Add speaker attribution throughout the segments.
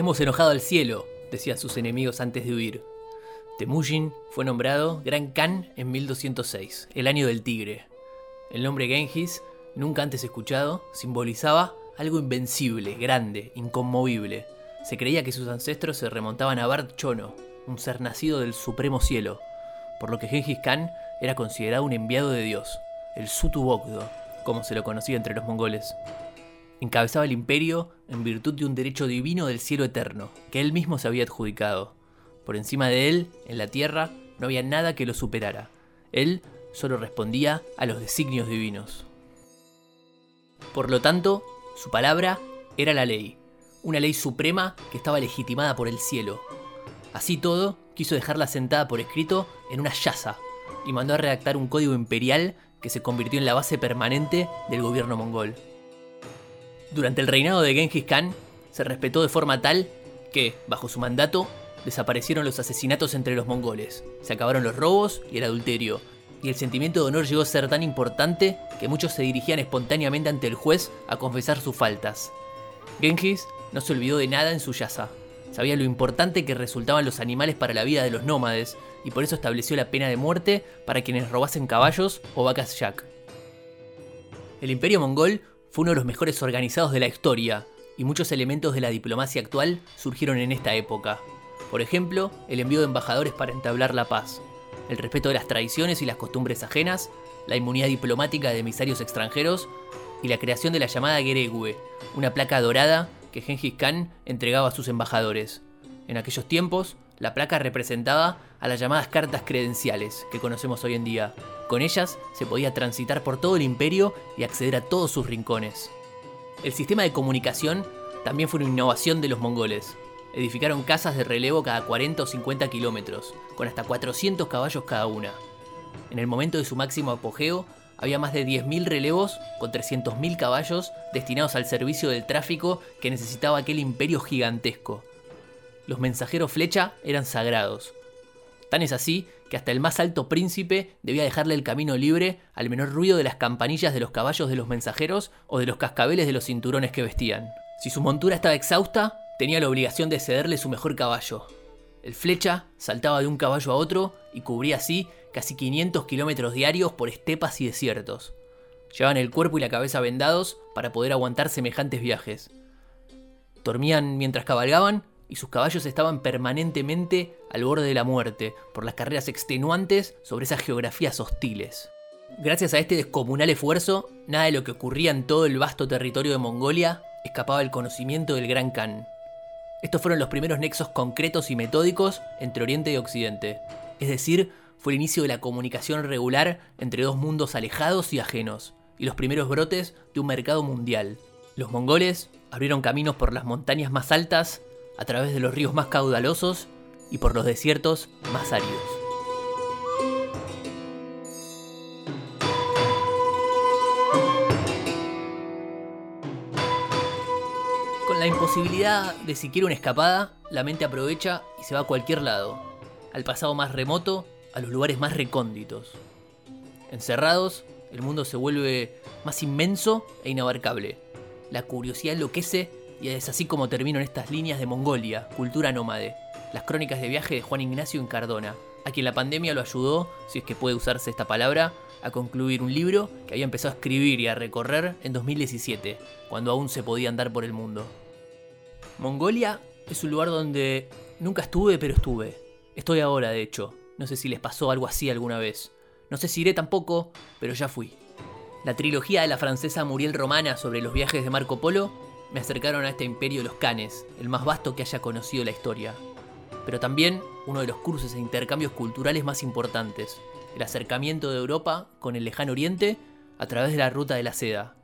Speaker 1: Hemos enojado al cielo, decían sus enemigos antes de huir. Temujin fue nombrado Gran Khan en 1206, el año del tigre. El nombre Genghis, nunca antes escuchado, simbolizaba algo invencible, grande, inconmovible. Se creía que sus ancestros se remontaban a Bart Chono, un ser nacido del supremo cielo, por lo que Genghis Khan era considerado un enviado de Dios, el Sutu Bogdo, como se lo conocía entre los mongoles. Encabezaba el imperio en virtud de un derecho divino del cielo eterno, que él mismo se había adjudicado. Por encima de él, en la tierra, no había nada que lo superara. Él solo respondía a los designios divinos. Por lo tanto, su palabra era la ley, una ley suprema que estaba legitimada por el cielo. Así todo, quiso dejarla sentada por escrito en una yaza y mandó a redactar un código imperial que se convirtió en la base permanente del gobierno mongol. Durante el reinado de Genghis Khan, se respetó de forma tal que, bajo su mandato, desaparecieron los asesinatos entre los mongoles, se acabaron los robos y el adulterio, y el sentimiento de honor llegó a ser tan importante que muchos se dirigían espontáneamente ante el juez a confesar sus faltas. Genghis no se olvidó de nada en su yaza. Sabía lo importante que resultaban los animales para la vida de los nómades, y por eso estableció la pena de muerte para quienes robasen caballos o vacas yak. El imperio mongol fue uno de los mejores organizados de la historia, y muchos elementos de la diplomacia actual surgieron en esta época. Por ejemplo, el envío de embajadores para entablar la paz, el respeto de las tradiciones y las costumbres ajenas, la inmunidad diplomática de emisarios extranjeros y la creación de la llamada Geregue, una placa dorada que Genghis Khan entregaba a sus embajadores. En aquellos tiempos, la placa representaba a las llamadas cartas credenciales que conocemos hoy en día. Con ellas se podía transitar por todo el imperio y acceder a todos sus rincones. El sistema de comunicación también fue una innovación de los mongoles. Edificaron casas de relevo cada 40 o 50 kilómetros, con hasta 400 caballos cada una. En el momento de su máximo apogeo, había más de 10.000 relevos con 300.000 caballos destinados al servicio del tráfico que necesitaba aquel imperio gigantesco. Los mensajeros flecha eran sagrados. Tan es así que hasta el más alto príncipe debía dejarle el camino libre al menor ruido de las campanillas de los caballos de los mensajeros o de los cascabeles de los cinturones que vestían. Si su montura estaba exhausta, tenía la obligación de cederle su mejor caballo. El flecha saltaba de un caballo a otro y cubría así casi 500 kilómetros diarios por estepas y desiertos. Llevaban el cuerpo y la cabeza vendados para poder aguantar semejantes viajes. Dormían mientras cabalgaban y sus caballos estaban permanentemente al borde de la muerte por las carreras extenuantes sobre esas geografías hostiles. Gracias a este descomunal esfuerzo, nada de lo que ocurría en todo el vasto territorio de Mongolia escapaba al conocimiento del Gran Khan. Estos fueron los primeros nexos concretos y metódicos entre Oriente y Occidente, es decir, fue el inicio de la comunicación regular entre dos mundos alejados y ajenos, y los primeros brotes de un mercado mundial. Los mongoles abrieron caminos por las montañas más altas, a través de los ríos más caudalosos y por los desiertos más áridos. la imposibilidad de siquiera una escapada, la mente aprovecha y se va a cualquier lado, al pasado más remoto, a los lugares más recónditos. Encerrados, el mundo se vuelve más inmenso e inabarcable. La curiosidad enloquece y es así como termino en estas líneas de Mongolia, cultura nómade, las crónicas de viaje de Juan Ignacio en Cardona, a quien la pandemia lo ayudó, si es que puede usarse esta palabra, a concluir un libro que había empezado a escribir y a recorrer en 2017, cuando aún se podía andar por el mundo. Mongolia es un lugar donde nunca estuve, pero estuve. Estoy ahora, de hecho. No sé si les pasó algo así alguna vez. No sé si iré tampoco, pero ya fui. La trilogía de la francesa Muriel Romana sobre los viajes de Marco Polo me acercaron a este imperio los canes, el más vasto que haya conocido la historia. Pero también uno de los cursos e intercambios culturales más importantes, el acercamiento de Europa con el lejano oriente a través de la ruta de la seda,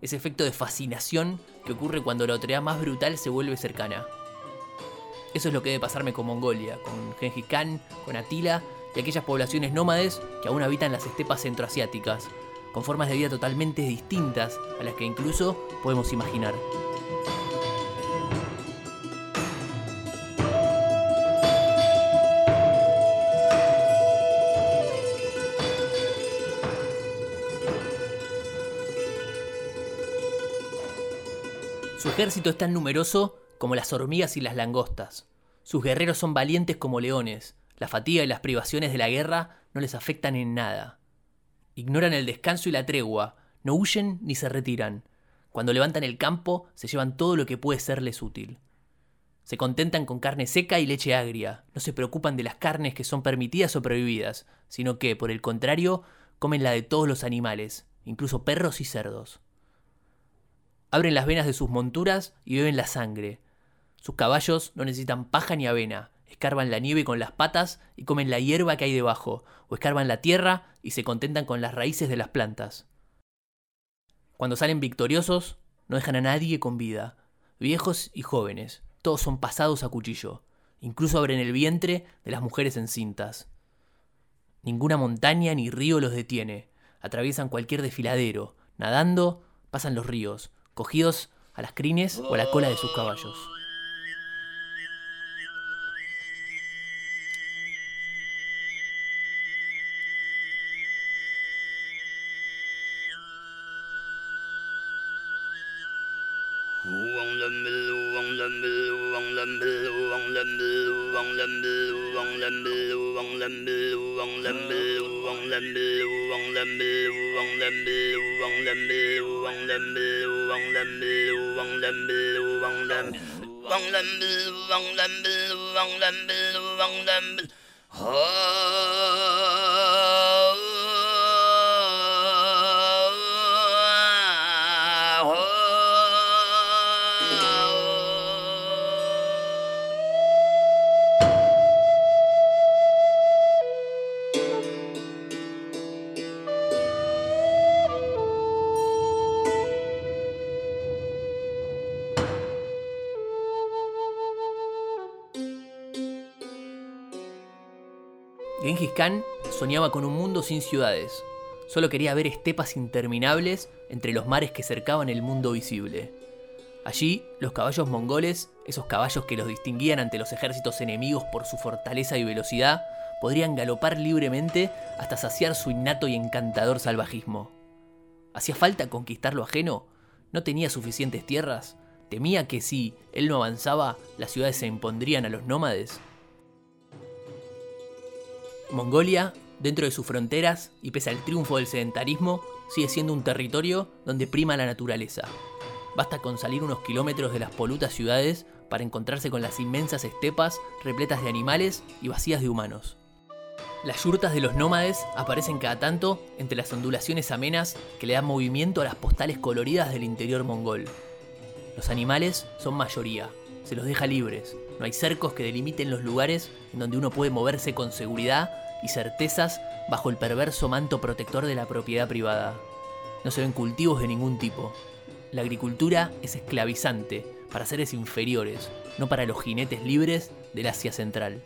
Speaker 1: ese efecto de fascinación que ocurre cuando la autoridad más brutal se vuelve cercana. Eso es lo que debe pasarme con Mongolia, con Genghis Khan, con Atila y aquellas poblaciones nómades que aún habitan las estepas centroasiáticas, con formas de vida totalmente distintas a las que incluso podemos imaginar. Su ejército es tan numeroso como las hormigas y las langostas. Sus guerreros son valientes como leones. La fatiga y las privaciones de la guerra no les afectan en nada. Ignoran el descanso y la tregua, no huyen ni se retiran. Cuando levantan el campo, se llevan todo lo que puede serles útil. Se contentan con carne seca y leche agria, no se preocupan de las carnes que son permitidas o prohibidas, sino que, por el contrario, comen la de todos los animales, incluso perros y cerdos. Abren las venas de sus monturas y beben la sangre. Sus caballos no necesitan paja ni avena, escarban la nieve con las patas y comen la hierba que hay debajo, o escarban la tierra y se contentan con las raíces de las plantas. Cuando salen victoriosos, no dejan a nadie con vida, viejos y jóvenes, todos son pasados a cuchillo, incluso abren el vientre de las mujeres encintas. Ninguna montaña ni río los detiene, atraviesan cualquier desfiladero, nadando, pasan los ríos, cogidos a las crines o a la cola de sus caballos. Oh Genghis Khan soñaba con un mundo sin ciudades. Solo quería ver estepas interminables entre los mares que cercaban el mundo visible. Allí, los caballos mongoles, esos caballos que los distinguían ante los ejércitos enemigos por su fortaleza y velocidad, podrían galopar libremente hasta saciar su innato y encantador salvajismo. ¿Hacía falta conquistar lo ajeno? ¿No tenía suficientes tierras? ¿Temía que si él no avanzaba, las ciudades se impondrían a los nómades? Mongolia, dentro de sus fronteras y pese al triunfo del sedentarismo, sigue siendo un territorio donde prima la naturaleza. Basta con salir unos kilómetros de las polutas ciudades para encontrarse con las inmensas estepas repletas de animales y vacías de humanos. Las yurtas de los nómades aparecen cada tanto entre las ondulaciones amenas que le dan movimiento a las postales coloridas del interior mongol. Los animales son mayoría, se los deja libres, no hay cercos que delimiten los lugares en donde uno puede moverse con seguridad y certezas bajo el perverso manto protector de la propiedad privada. No se ven cultivos de ningún tipo. La agricultura es esclavizante para seres inferiores, no para los jinetes libres del Asia Central.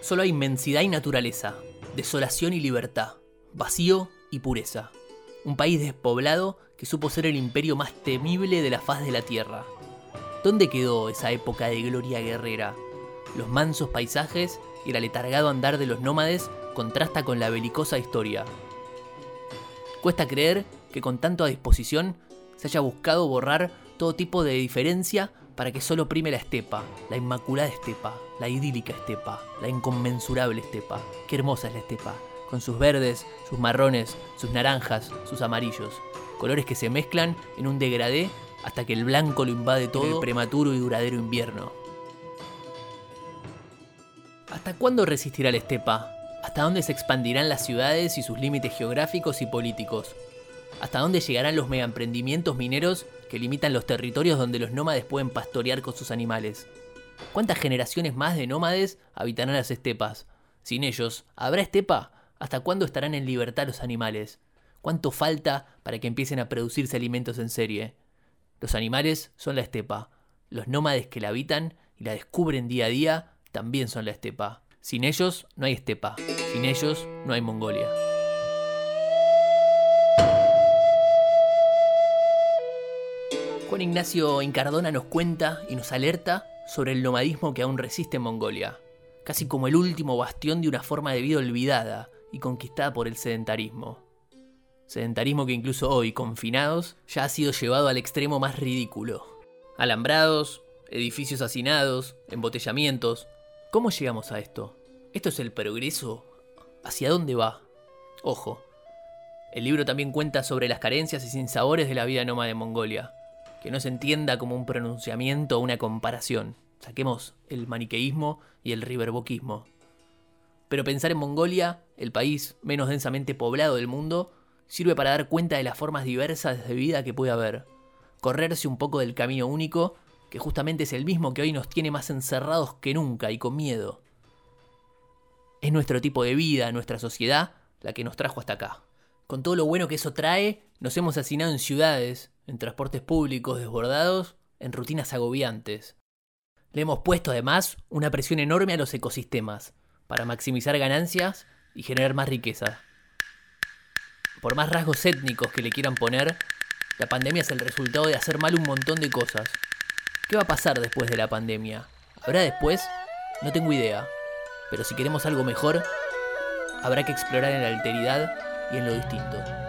Speaker 1: Solo hay inmensidad y naturaleza, desolación y libertad, vacío y pureza. Un país despoblado que supo ser el imperio más temible de la faz de la tierra. ¿Dónde quedó esa época de gloria guerrera? Los mansos paisajes y el aletargado andar de los nómades contrasta con la belicosa historia. Cuesta creer que con tanto a disposición se haya buscado borrar todo tipo de diferencia para que solo prime la estepa, la inmaculada estepa, la idílica estepa, la inconmensurable estepa. Qué hermosa es la estepa, con sus verdes, sus marrones, sus naranjas, sus amarillos, colores que se mezclan en un degradé hasta que el blanco lo invade todo el prematuro y duradero invierno. ¿Hasta cuándo resistirá la estepa? ¿Hasta dónde se expandirán las ciudades y sus límites geográficos y políticos? ¿Hasta dónde llegarán los megaemprendimientos mineros que limitan los territorios donde los nómades pueden pastorear con sus animales? ¿Cuántas generaciones más de nómades habitarán las estepas? Sin ellos, ¿habrá estepa? ¿Hasta cuándo estarán en libertad los animales? ¿Cuánto falta para que empiecen a producirse alimentos en serie? Los animales son la estepa. Los nómades que la habitan y la descubren día a día también son la estepa. Sin ellos no hay estepa. Sin ellos no hay Mongolia. Juan Ignacio Incardona nos cuenta y nos alerta sobre el nomadismo que aún resiste en Mongolia, casi como el último bastión de una forma de vida olvidada y conquistada por el sedentarismo sedentarismo que incluso hoy, confinados, ya ha sido llevado al extremo más ridículo. Alambrados, edificios hacinados, embotellamientos. ¿Cómo llegamos a esto? ¿Esto es el progreso? ¿Hacia dónde va? Ojo, el libro también cuenta sobre las carencias y sinsabores de la vida nómada de Mongolia, que no se entienda como un pronunciamiento o una comparación. Saquemos el maniqueísmo y el riverboquismo. Pero pensar en Mongolia, el país menos densamente poblado del mundo, sirve para dar cuenta de las formas diversas de vida que puede haber. Correrse un poco del camino único, que justamente es el mismo que hoy nos tiene más encerrados que nunca y con miedo. Es nuestro tipo de vida, nuestra sociedad, la que nos trajo hasta acá. Con todo lo bueno que eso trae, nos hemos hacinado en ciudades, en transportes públicos desbordados, en rutinas agobiantes. Le hemos puesto además una presión enorme a los ecosistemas, para maximizar ganancias y generar más riqueza. Por más rasgos étnicos que le quieran poner, la pandemia es el resultado de hacer mal un montón de cosas. ¿Qué va a pasar después de la pandemia? ¿Habrá después? No tengo idea. Pero si queremos algo mejor, habrá que explorar en la alteridad y en lo distinto.